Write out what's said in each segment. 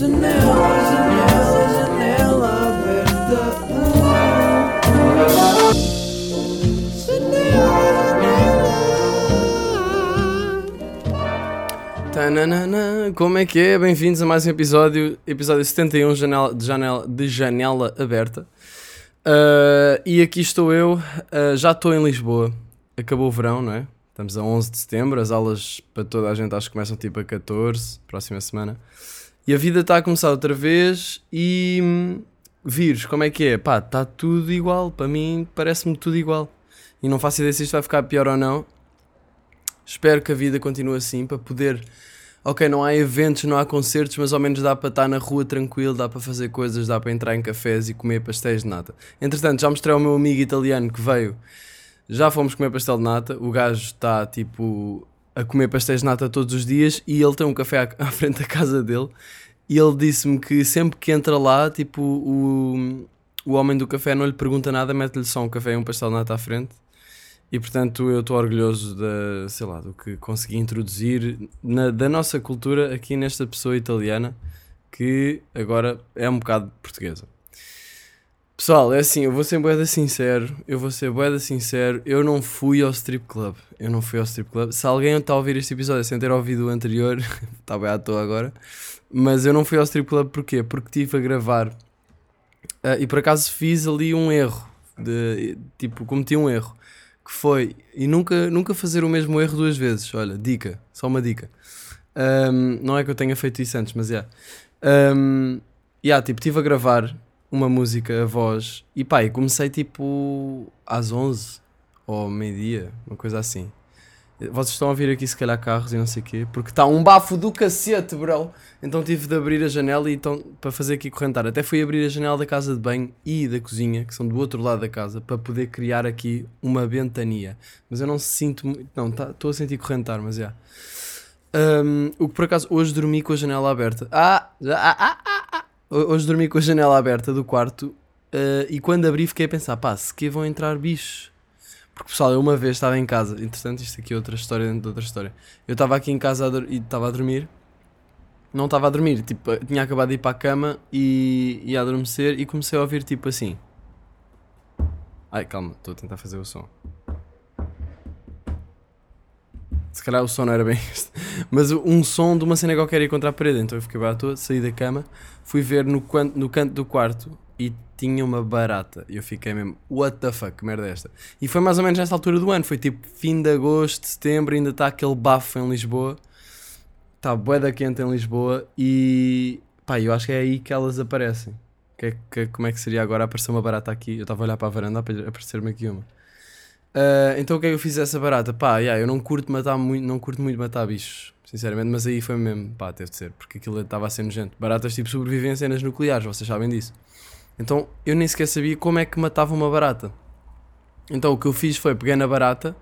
Janela, janela, janela aberta. Tananana, como é que é? Bem-vindos a mais um episódio, episódio 71 janela, de, janela, de Janela Aberta. Uh, e aqui estou eu, uh, já estou em Lisboa. Acabou o verão, não é? Estamos a 11 de setembro, as aulas para toda a gente acho que começam tipo a 14, próxima semana. E a vida está a começar outra vez e hum, vírus, como é que é? Pá, está tudo igual, para mim parece-me tudo igual. E não faço ideia se isto vai ficar pior ou não. Espero que a vida continue assim para poder. Ok, não há eventos, não há concertos, mas ao menos dá para estar na rua tranquilo, dá para fazer coisas, dá para entrar em cafés e comer pastéis de nata. Entretanto, já mostrei ao meu amigo italiano que veio, já fomos comer pastel de nata. O gajo está tipo a comer pastéis de nata todos os dias e ele tem um café à, à frente da casa dele. E ele disse-me que sempre que entra lá, tipo, o, o homem do café não lhe pergunta nada, mete-lhe só um café e um pastel de nata à frente. E portanto eu estou orgulhoso da, sei lá, do que consegui introduzir na, da nossa cultura aqui nesta pessoa italiana que agora é um bocado portuguesa. Pessoal, é assim, eu vou ser boeda sincero, eu vou ser boeda sincero, eu não fui ao strip club, eu não fui ao strip club. Se alguém está a ouvir este episódio sem ter ouvido o anterior, está bem à toa agora, mas eu não fui ao strip club porquê? Porque estive a gravar uh, e por acaso fiz ali um erro, de, tipo, cometi um erro que foi e nunca, nunca fazer o mesmo erro duas vezes. Olha, dica, só uma dica. Um, não é que eu tenha feito isso antes, mas é. Yeah. Um, yeah, tipo, estive a gravar uma música, a voz, e pá, e comecei tipo às 11 ou meio-dia, uma coisa assim. Vocês estão a ouvir aqui se calhar carros e não sei o quê, porque está um bafo do cacete, bro. Então tive de abrir a janela e então, para fazer aqui correntar. Até fui abrir a janela da casa de banho e da cozinha, que são do outro lado da casa, para poder criar aqui uma ventania. Mas eu não sinto muito. Não, estou tá, a sentir correntar, mas é. Um, o que por acaso hoje dormi com a janela aberta. Ah! Ah! Ah! Ah! ah. Hoje dormi com a janela aberta do quarto uh, e quando abri fiquei a pensar: pá, se que vão entrar bichos. Porque pessoal, eu uma vez estava em casa, interessante, isto aqui é outra história dentro de outra história. Eu estava aqui em casa e estava a dormir, não estava a dormir, tipo, tinha acabado de ir para a cama e ia adormecer e comecei a ouvir tipo assim. Ai, calma, estou a tentar fazer o som. Se calhar o som não era bem este. Mas um som de uma cena qualquer ia contra a parede. Então eu fiquei à toa, saí da cama, fui ver no, canto, no canto do quarto e tinha uma barata. E eu fiquei mesmo, what the fuck, que merda é esta? E foi mais ou menos nesta altura do ano, foi tipo fim de agosto, setembro, ainda está aquele bafo em Lisboa. Está boeda quente em Lisboa e pá, eu acho que é aí que elas aparecem. Que, que, como é que seria agora aparecer uma barata aqui? Eu estava a olhar para a varanda aparecer-me aqui uma. Uh, então o que é que eu fiz essa barata? Pá, yeah, eu não curto matar muito, não curto muito matar bichos, sinceramente, mas aí foi mesmo, pá, teve de ser, porque aquilo estava a ser nojento. Baratas tipo sobrevivem em cenas nucleares, vocês sabem disso. Então eu nem sequer sabia como é que matava uma barata. Então o que eu fiz foi peguei na barata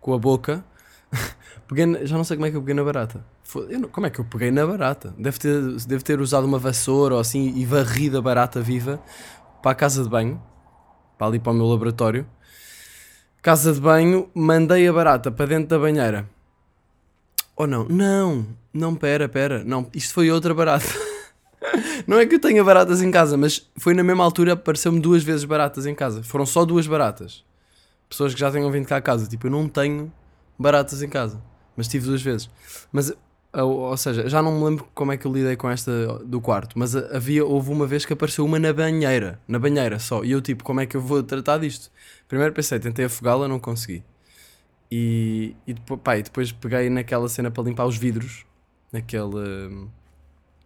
com a boca, peguei na, já não sei como é que eu peguei na barata. Foi, não, como é que eu peguei na barata? Deve ter, deve ter usado uma vassoura ou assim e varrido a barata viva para a casa de banho, para ali para o meu laboratório Casa de banho, mandei a barata para dentro da banheira. Ou oh, não? Não, não, pera, pera. Não, isto foi outra barata. não é que eu tenha baratas em casa, mas foi na mesma altura apareceu-me duas vezes baratas em casa. Foram só duas baratas. Pessoas que já tenham vindo cá a casa. Tipo, eu não tenho baratas em casa, mas tive duas vezes. Mas ou, seja, já não me lembro como é que eu lidei com esta do quarto, mas havia, houve uma vez que apareceu uma na banheira, na banheira só, e eu tipo, como é que eu vou tratar disto? Primeiro pensei, tentei afogá-la, não consegui. E, e, depois, pá, e depois peguei naquela cena para limpar os vidros, naquele,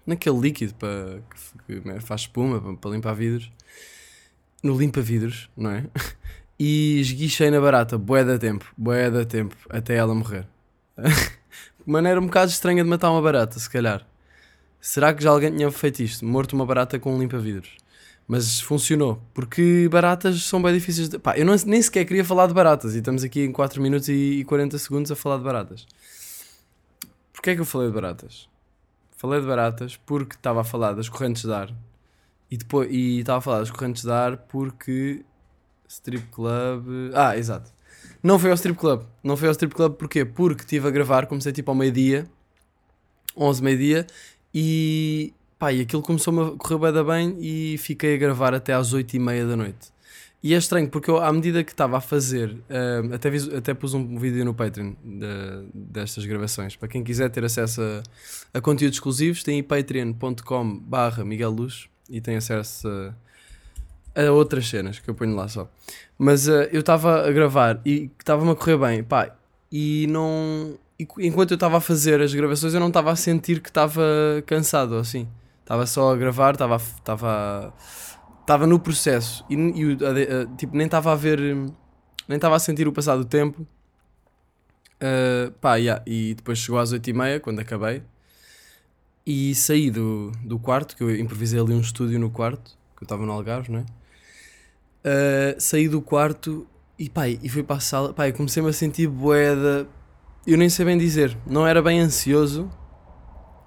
naquele líquido para, que, que faz espuma para, limpar vidros, no limpa-vidros, não é? E esguichei na barata, bué da tempo, bué da tempo, até ela morrer. maneira um bocado estranha de matar uma barata, se calhar. Será que já alguém tinha feito isto? Morto uma barata com um limpa-vidros. Mas funcionou, porque baratas são bem difíceis de... Pá, eu não, nem sequer queria falar de baratas e estamos aqui em 4 minutos e 40 segundos a falar de baratas. Porquê é que eu falei de baratas? Falei de baratas porque estava a falar das correntes de ar e depois e estava a falar das correntes de ar porque strip club. Ah, exato. Não foi ao strip club. Não foi ao strip club porquê? Porque estive a gravar, comecei tipo ao meio-dia, 11 meio-dia, e pá, e aquilo começou-me a correr da bem e fiquei a gravar até às 8 e meia da noite. E é estranho porque eu, à medida que estava a fazer, ah, até, até pus um vídeo no Patreon de- destas gravações. Para quem quiser ter acesso a, a conteúdos exclusivos, tem aí patreon.com barra Miguel Luz e tem acesso a, a outras cenas que eu ponho lá só. Mas ah, eu estava a gravar e estava-me a correr bem, pá, e não. e enquanto eu estava a fazer as gravações, eu não estava a sentir que estava cansado assim. Estava só a gravar, estava estava estava no processo e, e a- tipo, nem estava a ver, nem estava a sentir o passar do tempo. Ah, pá, yeah, e depois chegou às 8h30 quando acabei e saí do, do quarto, que eu improvisei ali um estúdio no quarto, que eu estava no Algarve, não é? Ah, saí do quarto e pá, e fui para a sala, e comecei-me a sentir boeda, eu nem sei bem dizer, não era bem ansioso,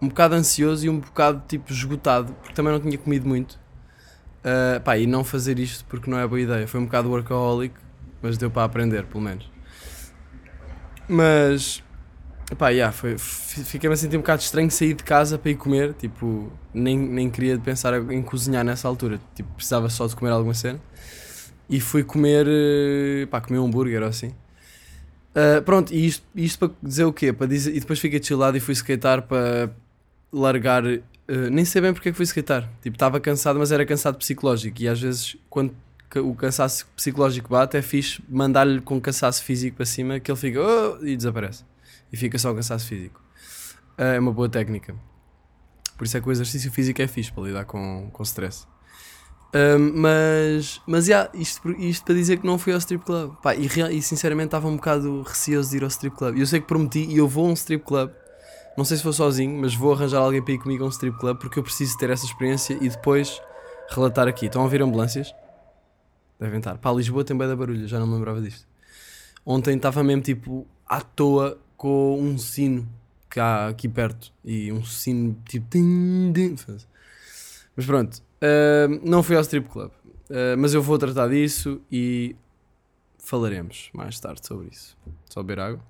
um bocado ansioso e um bocado tipo esgotado, porque também não tinha comido muito. Uh, e não fazer isto porque não é boa ideia. Foi um bocado workaholic, mas deu para aprender, pelo menos. Mas, pá, yeah, foi, fiquei-me a sentir um bocado estranho sair de casa para ir comer. Tipo, nem, nem queria pensar em cozinhar nessa altura. Tipo, precisava só de comer alguma cena. E fui comer, eh, pá, comer um hambúrguer ou assim. Uh, pronto, e isto, isto para dizer o quê? Para dizer, e depois fiquei chillado e fui skatear para largar. uh, nem sei bem porque é que fui skatear. Tipo, estava cansado, mas era cansado psicológico. E às vezes, quando o cansaço psicológico bate, é fixe mandar-lhe com cansaço físico para cima que ele fica "Oh", e desaparece. E fica só o cansaço físico. Uh, é uma boa técnica. Por isso é que o exercício físico é fixe para lidar com, com stress. Um, mas, mas yeah, isto, isto para dizer que não fui ao strip club. Pá, e, real- e sinceramente estava um bocado receoso de ir ao strip club. E eu sei que prometi e eu vou a um strip club. Não sei se vou sozinho, mas vou arranjar alguém para ir comigo a um strip club porque eu preciso ter essa experiência e depois relatar aqui. Estão a ouvir ambulâncias? Devem estar. Pá, Lisboa tem bem da barulho, já não me lembrava disto. Ontem estava mesmo tipo à toa com um sino há aqui perto e um sino tipo. Mas pronto, não fui ao strip club, Ah, mas eu vou tratar disso e falaremos mais tarde sobre isso. Só beber água.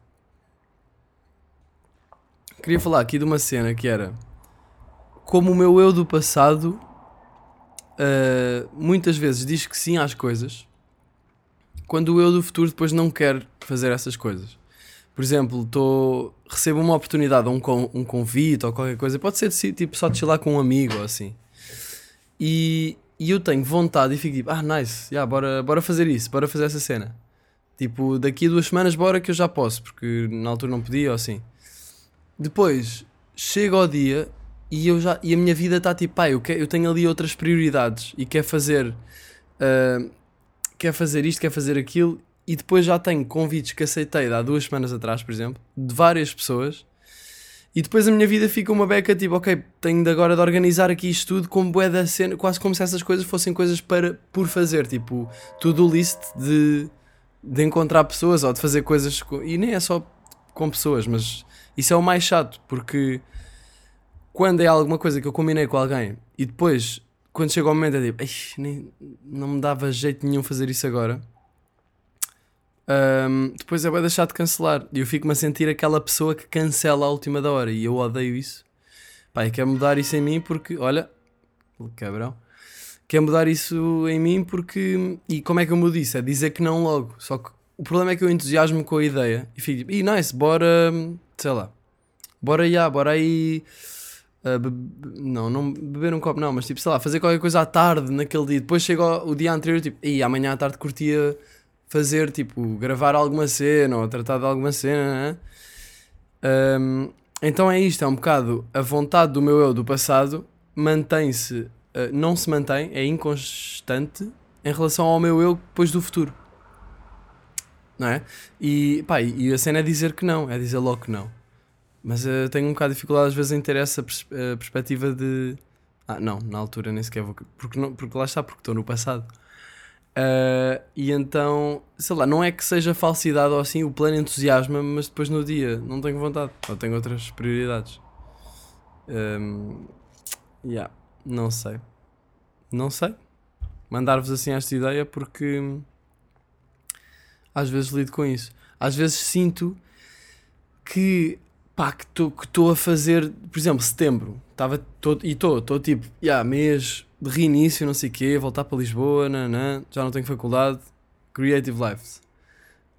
Queria falar aqui de uma cena que era como o meu eu do passado ah, muitas vezes diz que sim às coisas, quando o eu do futuro depois não quer fazer essas coisas. Por exemplo, tô, recebo uma oportunidade, um, um convite ou qualquer coisa, pode ser de tipo só de chilar com um amigo ou assim. E, e eu tenho vontade e fico tipo, ah, nice, yeah, bora, bora fazer isso, bora fazer essa cena. Tipo, daqui a duas semanas, bora que eu já posso, porque na altura não podia ou assim. Depois, chega ao dia e, eu já, e a minha vida está tipo, pá, eu, eu tenho ali outras prioridades e quer fazer, ah, quer fazer isto, quer fazer aquilo, e depois já tenho convites que aceitei há duas semanas atrás, por exemplo, de várias pessoas, e depois a minha vida fica uma beca tipo, ok, tenho de agora de organizar aqui isto tudo como bué da cena, quase como se essas coisas fossem coisas para, por fazer, tipo, to-do list de, de encontrar pessoas ou de fazer coisas, com- e nem é só com pessoas, mas isso é o mais chato, porque quando é alguma coisa que eu combinei com alguém e depois, quando chega o momento, é tipo, "Ei, nem, não me dava jeito nenhum fazer isso agora. Ahm, depois é bem deixar de cancelar e eu fico-me a sentir aquela pessoa que cancela à última da hora e eu odeio isso. Pá, e quero mudar isso em mim porque, olha, cabrão, quero mudar isso em mim porque. E como é que eu mudo isso? É dizer que não logo. Só que o problema é que eu entusiasmo com a ideia e fico tipo, ih, nice, bora, sei lá, bora já, bora aí. ah, be- não, não beber um copo, não, mas tipo, sei lá, fazer qualquer coisa à tarde naquele dia. Depois chega o dia anterior, tipo, e amanhã à tarde curtia fazer, tipo, gravar alguma cena ou tratar de alguma cena, né? Ahm, então é isto, é um bocado a vontade do meu eu do passado mantém-se, ah, não se mantém, é inconstante em relação ao meu eu depois do futuro. Não é? E, pá, e a cena é dizer que não, é dizer logo que não. Mas ah, tenho um bocado de dificuldade às vezes em ter essa pers- ah, perspectiva de. Ah, não, na altura nem sequer vou. Porque, não, porque lá está, porque estou no passado. Ah, e então, sei lá, não é que seja falsidade ou assim, o plano entusiasma, mas depois no dia não tenho vontade, ou tenho outras prioridades. Um, yeah, não sei. Não sei. Mandar-vos assim esta ideia porque às vezes lido com isso. Às vezes sinto que pá, que estou a fazer, por exemplo, setembro, tava, tô, e estou, estou tipo, yeah, mês de reinício, não sei o quê, voltar para Lisboa, nanã, já não tenho faculdade, Creative Lives.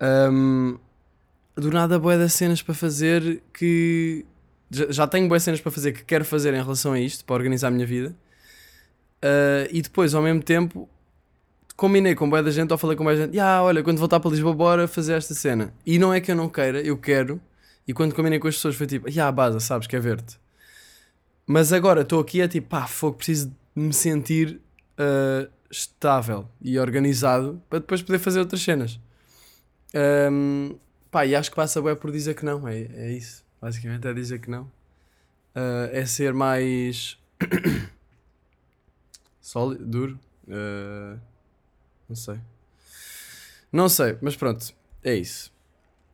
Um, do nada, boé das cenas para fazer que. Já, já tenho boas cenas para fazer que quero fazer em relação a isto, para organizar a minha vida. Uh, e depois, ao mesmo tempo, combinei com boa da gente ou falei com boa da gente, ah, olha, quando voltar para Lisboa, bora fazer esta cena. E não é que eu não queira, eu quero. E quando combinei com as pessoas foi tipo, ah, baza, sabes, quer ver-te. Mas agora estou aqui, é tipo, pá, fogo, preciso de me sentir uh, estável e organizado para depois poder fazer outras cenas. Um, pá, e acho que passa bem por dizer que não, é, é isso. Basicamente é dizer que não. Uh, é ser mais sólido, duro. Uh, não sei. Não sei, mas pronto, é isso.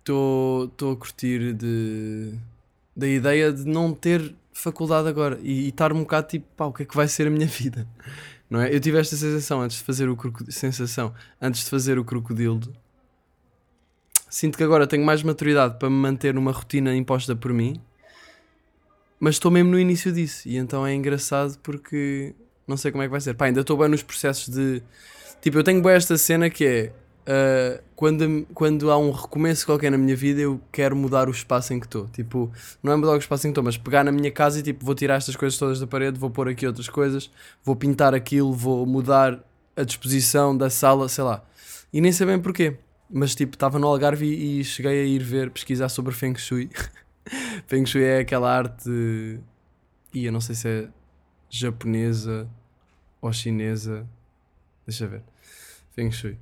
Estou a curtir de, da ideia de não ter faculdade agora e estar um bocado tipo, pá, o que é que vai ser a minha vida? Não é? Eu tive esta sensação antes de fazer o sensação antes de fazer o crocodilo. Sinto que agora tenho mais maturidade para me manter numa rotina imposta por mim, mas estou mesmo no início disso e então é engraçado porque não sei como é que vai ser. Pá, ainda estou bem nos processos de Tipo, eu tenho bem esta cena que é. Uh, quando, quando há um recomeço qualquer na minha vida, eu quero mudar o espaço em que estou. Tipo, não é mudar o espaço em que estou, mas pegar na minha casa e tipo, vou tirar estas coisas todas da parede, vou pôr aqui outras coisas, vou pintar aquilo, vou mudar a disposição da sala, sei lá. E nem sei bem porquê. Mas tipo, estava no Algarve e, e cheguei a ir ver, pesquisar sobre Feng Shui. Feng Shui é aquela arte. E eu não sei se é japonesa ou chinesa. Deixa ver. Feng Shui.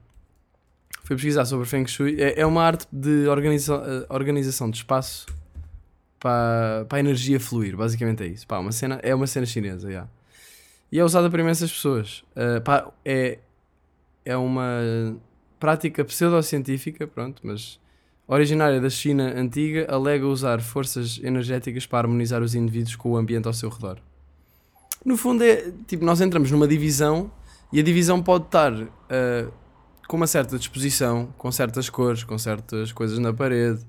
Fui pesquisar sobre Feng Shui. É, é uma arte de organiza eh, organização de espaço para, para a energia fluir. Basicamente é isso. Pá, uma cena, é uma cena chinesa. Yeah. E é usada por imensas pessoas. Uh, pá, é, é uma prática pseudocientífica, pronto, mas originária da China antiga, alega usar forças energéticas para harmonizar os indivíduos com o ambiente ao seu redor. No fundo, é tipo, nós entramos numa divisão e a divisão pode estar uh, com uma certa disposição, com certas cores, com certas coisas na parede,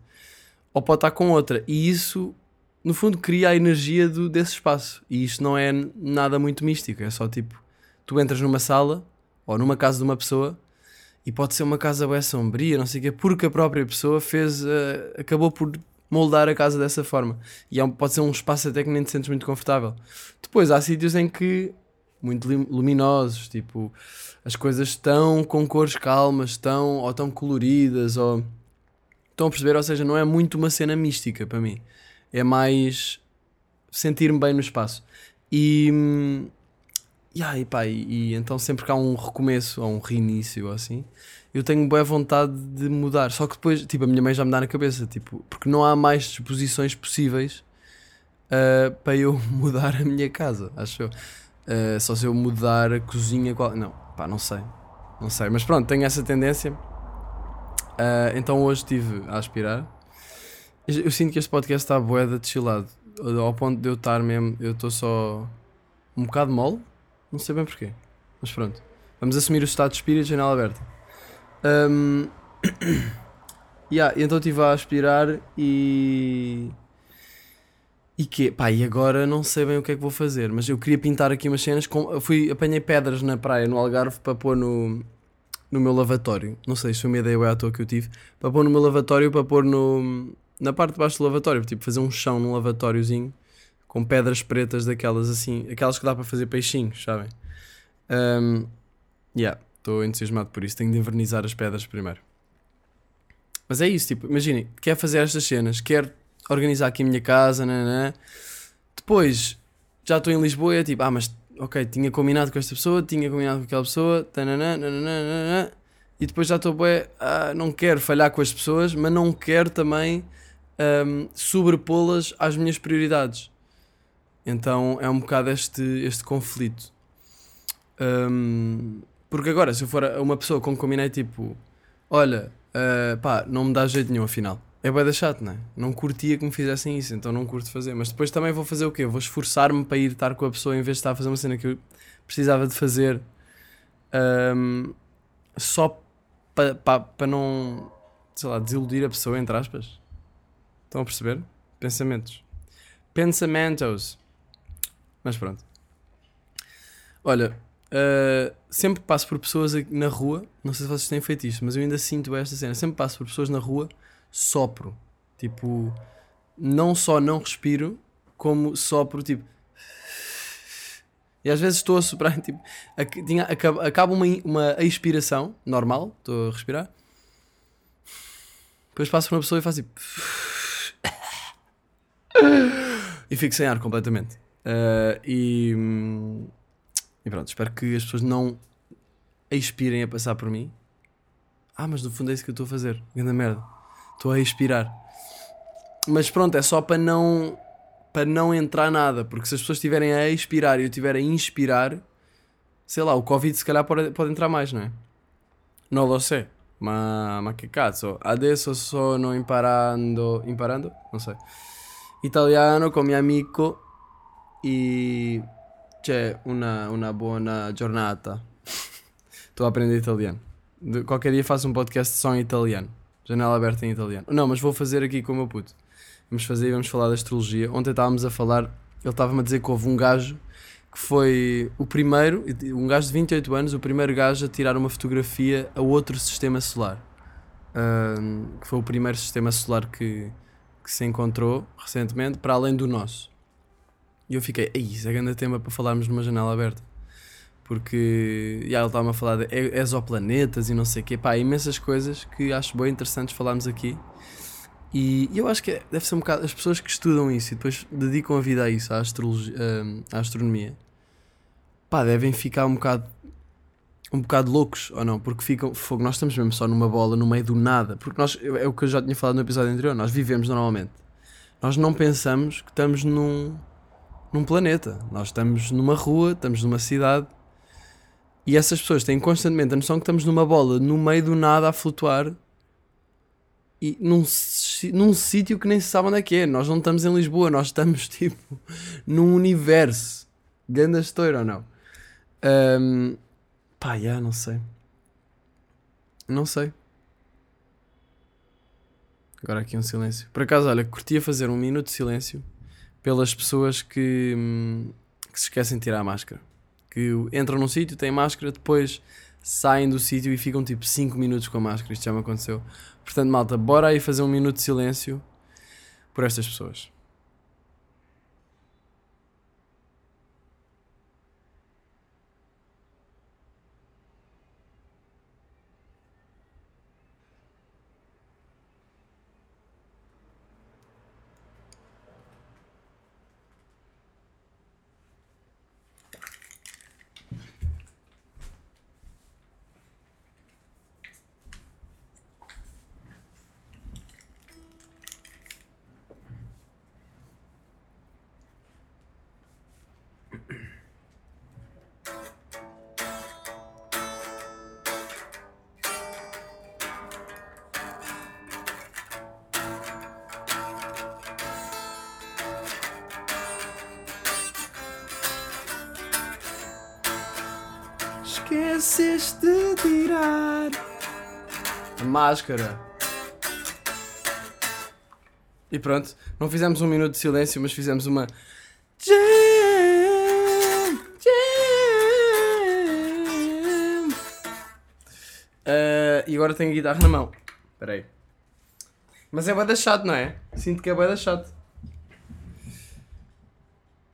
ou pode estar com outra. E isso, no fundo, cria a energia do, desse espaço. E isto não é nada muito místico, é só tipo, tu entras numa sala ou numa casa de uma pessoa e pode ser uma casa bem sombria, não sei o quê, porque a própria pessoa fez, uh, acabou por moldar a casa dessa forma. E é um, pode ser um espaço até que nem te sentes muito confortável. Depois há sítios em que muito luminosos, tipo, as coisas estão com cores calmas, estão ou estão coloridas, ou estão a perceber, ou seja, não é muito uma cena mística para mim, é mais sentir-me bem no espaço. E, yeah, e, pá, e, e, então sempre que há um recomeço ou um reinício ou assim, eu tenho boa vontade de mudar. Só que depois, tipo, a minha mãe já me dá na cabeça, tipo, porque não há mais disposições possíveis uh, para eu mudar a minha casa, acho eu. Uh, só se eu mudar a cozinha. Qual... Não, pá, não sei. Não sei. Mas pronto, tenho essa tendência. Uh, então hoje estive a aspirar. Eu, sinto que este podcast está boeda de chilado. Ao ponto de eu estar mesmo. Eu estou só. Um bocado mole. Não sei bem porquê. Mas pronto. Vamos assumir o estado de espírito, janela aberta. Um... yeah, então estive a aspirar e e que, pá, e agora não sei bem o que é que vou fazer, mas eu queria pintar aqui umas cenas. Com, fui, apanhei pedras na praia, no Algarve, para pôr no, no meu lavatório. Não sei se foi uma ideia ou à toa que eu tive. Para pôr no meu lavatório, para pôr no, na parte de baixo do lavatório. Tipo, fazer um chão num lavatóriozinho com pedras pretas daquelas assim, aquelas que dá para fazer peixinhos, sabem? Um, yeah, estou entusiasmado por isso. Tenho de envernizar as pedras primeiro. Mas é isso, tipo, imaginem, quer fazer estas cenas, quer organizar aqui a minha casa, nanã. depois já estou em Lisboa e é tipo, ah, mas ok, tinha combinado com esta pessoa, tinha combinado com aquela pessoa, tananã, nananã, e depois já estou bem, ah, não quero falhar com as pessoas, mas não quero também um, sobrepô-las às minhas prioridades. Então é um bocado este, este conflito. Um, porque agora, se eu for uma pessoa com que combinei, tipo, olha, uh, pá, não me dá jeito nenhum afinal é bué chato, não é? Não curtia que me fizessem isso, então não curto fazer. Mas depois também vou fazer o quê? Vou esforçar-me para ir estar com a pessoa em vez de estar a fazer uma cena que eu precisava de fazer um, só para pa, pa não, sei lá, desiludir a pessoa, entre aspas. Estão a perceber? pensamentos. Pensamentos. Mas pronto. Olha, uh, sempre passo por pessoas na rua, não sei se vocês têm feito isto, mas eu ainda sinto esta cena. Sempre passo por pessoas na rua, sopro. Tipo, não só não respiro, como sopro, tipo. E às vezes estou a soprar, tipo, acaba, uma, uma expiração normal, estou a respirar. Depois passo por uma pessoa e faço tipo. E fico sem ar completamente. Uh, e, e pronto, espero que as pessoas não expirem a passar por mim. Ah, mas no fundo é isso que eu estou a fazer. Grande merda. Estou a expirar. Mas pronto, é só para não para não entrar nada, porque se as pessoas estiverem a expirar e eu estiver a inspirar, sei lá, o Covid se calhar pode, pode entrar mais, não é? Non lo sé, ma, ma che cazzo, adesso sono imparando, imparando? Non so, italiano con mio amico e c'è una, una buona giornata. Estou a aprender italiano. De- qualquer dia faço um podcast só em italiano. Janela aberta em italiano. Não, mas vou fazer aqui com o meu puto. Vamos fazer e vamos falar da astrologia. Ontem estávamos a falar, ele estava-me a dizer que houve um gajo que foi o primeiro, um gajo de 28 anos, o primeiro gajo a tirar uma fotografia a outro sistema solar. Que foi o primeiro sistema solar que, que se encontrou recentemente, para além do nosso. E eu fiquei, "Ei, isso é grande tema para falarmos numa janela aberta. Porque já ele estava a falar de exoplanetas e não sei o quê, pá, imensas coisas que acho bem interessantes falarmos aqui. E eu acho que é- deve ser um bocado. As pessoas que estudam isso e depois dedicam a vida a isso, à, astrologia, hum, à astronomia, pá, devem ficar um bocado. Um bocado loucos, ou não? Porque ficam. Fogo, nós estamos mesmo só numa bola, no meio do nada. Porque nós. É o que eu já tinha falado no episódio anterior. Nós vivemos normalmente. Nós não pensamos que estamos num. num planeta. Nós estamos numa rua, estamos numa cidade. E essas pessoas têm constantemente a noção que estamos numa bola, no meio do nada, a flutuar e num, num sítio que nem se sabe onde é que é. Nós não estamos em Lisboa, nós estamos tipo num universo. Ganda estouro ou não? Ahm, pá, já, não sei. Não sei. Agora aqui um silêncio. Por acaso, olha, curtia fazer um minuto de silêncio pelas pessoas que, hum, que se esquecem de tirar a máscara. Que entram num sítio, têm máscara, depois saem do sítio e ficam tipo 5 minutos com a máscara. Isto já me aconteceu. Portanto, malta, bora aí fazer um minuto de silêncio por estas pessoas. Esqueceste de tirar a máscara. E pronto, não fizemos um minuto de silêncio, mas fizemos uma. Jam, jam. Ah, e agora tenho a guitarra na mão. Espera aí. Mas é bué da chato, não é? Sinto que é bué da chato.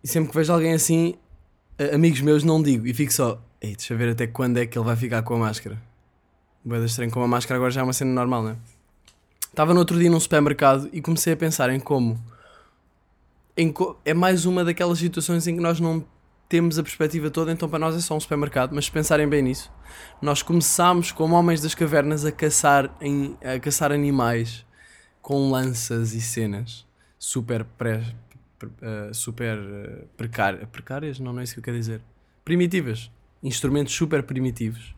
E sempre que vejo alguém assim, amigos meus não digo e fico só, ei, deixa ver até quando é que ele vai ficar com a máscara. Boeda estranho com a máscara agora já é uma cena normal, não é? Estava no outro dia num supermercado e comecei a pensar em como, em co- é mais uma daquelas situações em que nós não temos a perspectiva toda, então para nós é só um supermercado, mas se pensarem bem nisso, nós começámos como homens das cavernas a caçar, em, a caçar animais com lanças e cenas super pré, eh, super eh, precárias? Não, não é isso que eu quero dizer. Primitivas. Instrumentos super primitivos.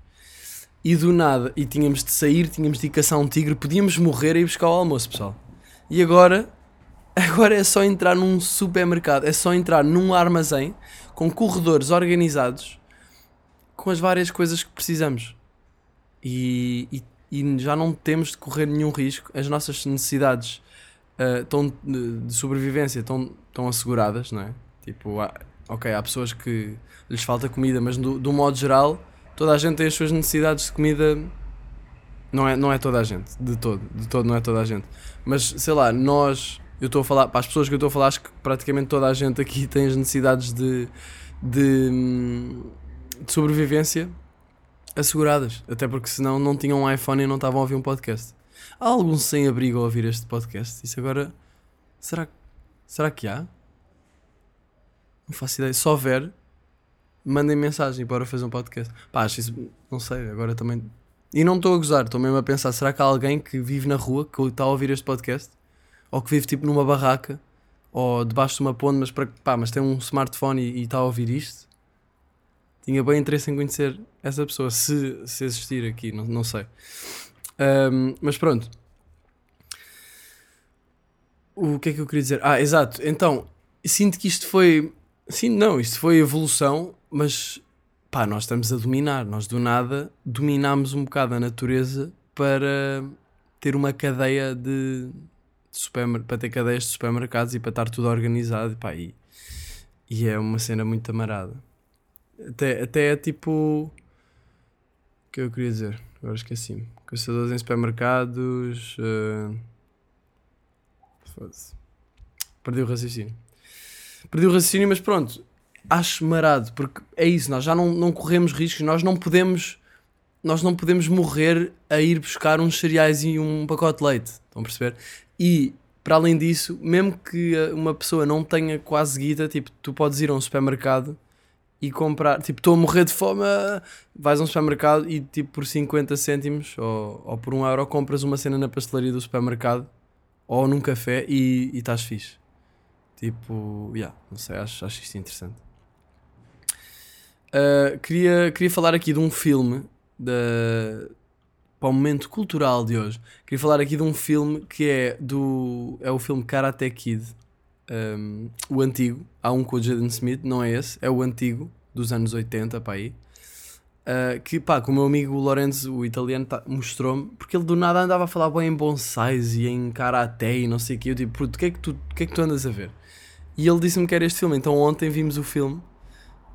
E do nada, e tínhamos de sair, tínhamos de ir caçar um tigre, podíamos morrer e buscar o almoço, pessoal. E agora, agora é só entrar num supermercado, é só entrar num armazém com corredores organizados com as várias coisas que precisamos. E, e, e já não temos de correr nenhum risco. As nossas necessidades uh, tão, de de sobrevivência estão, estão asseguradas, não é? Tipo, ok, há pessoas que lhes falta comida, mas do, do modo geral, toda a gente tem as suas necessidades de comida. Não é, não é toda a gente, de todo, de todo não é toda a gente. Mas sei lá, nós, eu estou a falar, para as pessoas que eu estou a falar, acho que praticamente toda a gente aqui tem as necessidades de, de, hum, de sobrevivência asseguradas. Até porque senão não tinham um iPhone e não estavam a ouvir um podcast. Há algum sem-abrigo a ouvir este podcast? Isso agora. Será, será que há? Não faço ideia. Se houver, mandem mensagem para fazer um podcast. Pá, acho isso. Não sei, agora também. E não estou a gozar, estou mesmo a pensar: será que há alguém que vive na rua que está a ouvir este podcast? Ou que vive tipo numa barraca? Ou debaixo de uma ponte, mas, para, pá, mas tem um smartphone e, e está a ouvir isto? Tinha bem interesse em conhecer essa pessoa, se, se existir aqui, não, não sei. Ahm, mas pronto. O que é que eu queria dizer? Ah, exato. Então, sinto que isto foi. Sim, não, isto foi evolução, mas pá, nós estamos a dominar. Nós do nada dominámos um bocado a natureza para ter uma cadeia de, supermer- para ter cadeias de supermercados e para estar tudo organizado. Pá, e, e é uma cena muito amarada. Até, até é tipo. O que eu queria dizer? Agora esqueci-me. Caçadores em supermercados. Foda-se. Perdi o raciocínio. Perdi o raciocínio, mas pronto. Acho marado, porque é isso, nós já não, não corremos riscos, nós não podemos. Nós não podemos morrer a ir buscar uns cereais e um pacote de leite. Estão a perceber? E, para além disso, mesmo que eh, uma pessoa não tenha quase guita, tipo, tu podes ir a um supermercado e comprar, tipo, estou a morrer de fome, ah, vais a um supermercado e tipo por 50 cêntimos ou, ou por um euro compras uma cena na pastelaria do supermercado ou num café e e estás fixe. Tipo, yeah, não sei, acho, acho isto interessante. Ah, queria, queria falar aqui de um filme da, para o momento cultural de hoje. Queria falar aqui de um filme que é do é o filme Karate Kid, um, o antigo. Há um com o Jaden Smith, não é esse, é o antigo dos anos 80 para aí. Uh, que pá, com o meu amigo Lorenzo, o italiano, tá- mostrou-me, porque ele do nada andava a falar bem em bonsais e em karaté e não sei o que. Eu tipo, puto, o que, é que tu, que é que tu andas a ver? E ele disse-me que era este filme, então ontem vimos o filme,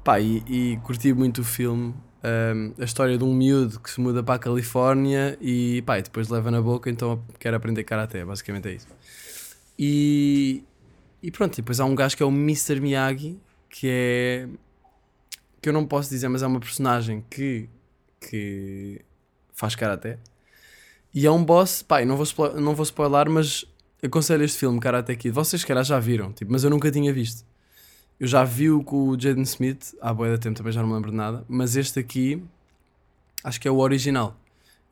pá, e, e curti muito o filme. um, a história de um miúdo que se muda para a Califórnia e pá, e depois leva na boca, então quer aprender karaté, basicamente é isso. E, e pronto, e depois há um gajo que é o Mr. Miyagi, que é. Que eu não posso dizer, mas é uma personagem que. que faz karaté. E é um boss, pá, não vou, não vou spoiler, mas aconselho este filme, Karate Kid. Vocês, se calhar, já viram, tipo, mas eu nunca tinha visto. Eu já vi-o com o Jaden Smith, há boia de tempo também já não me lembro de nada, mas este aqui acho que é o original,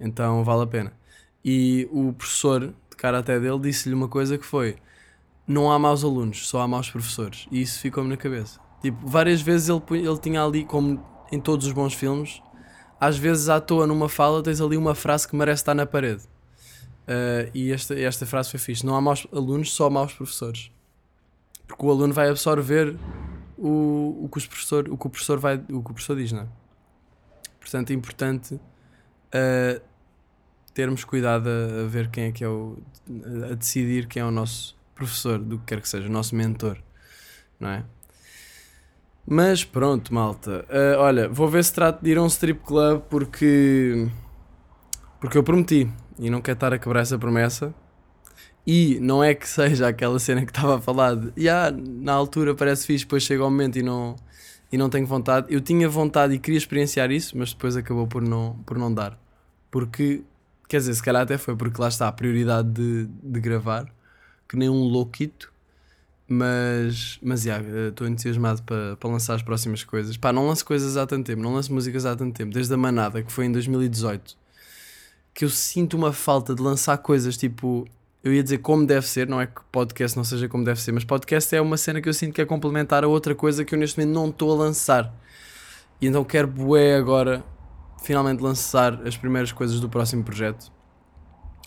então vale a pena. E o professor de karaté dele disse-lhe uma coisa que foi: não há maus alunos, só há maus professores. E isso ficou-me na cabeça. Tipo, várias vezes ele, ele tinha ali, como em todos os bons filmes, às vezes à toa numa fala tens ali uma frase que merece estar na parede. Uh, e esta, esta frase foi fixe: não há maus alunos, só maus professores. Porque o aluno vai absorver o, o, que, os professor, o que o professor vai, o que o professor diz, não é? Portanto, é importante uh, termos cuidado a, a ver quem é que é o. a decidir quem é o nosso professor, do que quer que seja, o nosso mentor, não é? Mas pronto, malta. Uh, olha, vou ver se trato de ir a um strip club porque. porque eu prometi e não quero estar a quebrar essa promessa. E não é que seja aquela cena que estava a falar de "Ya, na altura parece fixe, depois chega ao momento e não, e não tenho vontade. Eu tinha vontade e queria experienciar isso, mas depois acabou por não, por não dar. Porque, quer dizer, se calhar até foi porque lá está a prioridade de, de gravar, que nem um louquito. Mas, mas já, estou entusiasmado para, para lançar as próximas coisas. Pá, não lanço coisas há tanto tempo, não lanço músicas há tanto tempo, desde a Manada, que foi em 2018, que eu sinto uma falta de lançar coisas tipo. Eu ia dizer como deve ser, não é que podcast não seja como deve ser, mas podcast é uma cena que eu sinto que é complementar a outra coisa que eu neste momento não estou a lançar. E então quero bué agora finalmente lançar as primeiras coisas do próximo projeto.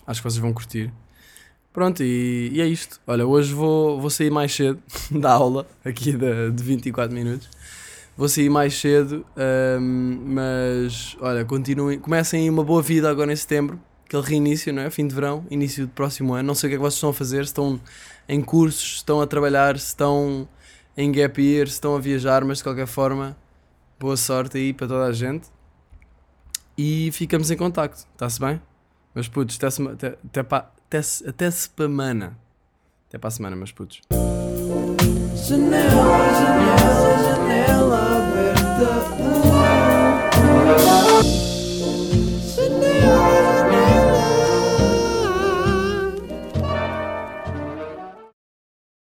Acho que vocês vão curtir. Pronto, e, e é isto. Olha, hoje vou, vou sair mais cedo da aula, aqui de, de 24 minutos. Vou sair mais cedo, hum, mas olha, continuem, comecem uma boa vida agora em setembro. aquele reinício, não é? Fim de verão, início do próximo ano. Não sei o que é que vocês estão a fazer, se estão em cursos, se estão a trabalhar, se estão em gap year, se estão a viajar, mas de qualquer forma, boa sorte aí para toda a gente. E ficamos em contacto, está-se bem? Meus putos, até, até, até, pa- até, até se pamana. Até para a semana, meus putos. Janela, janela, janela aberta.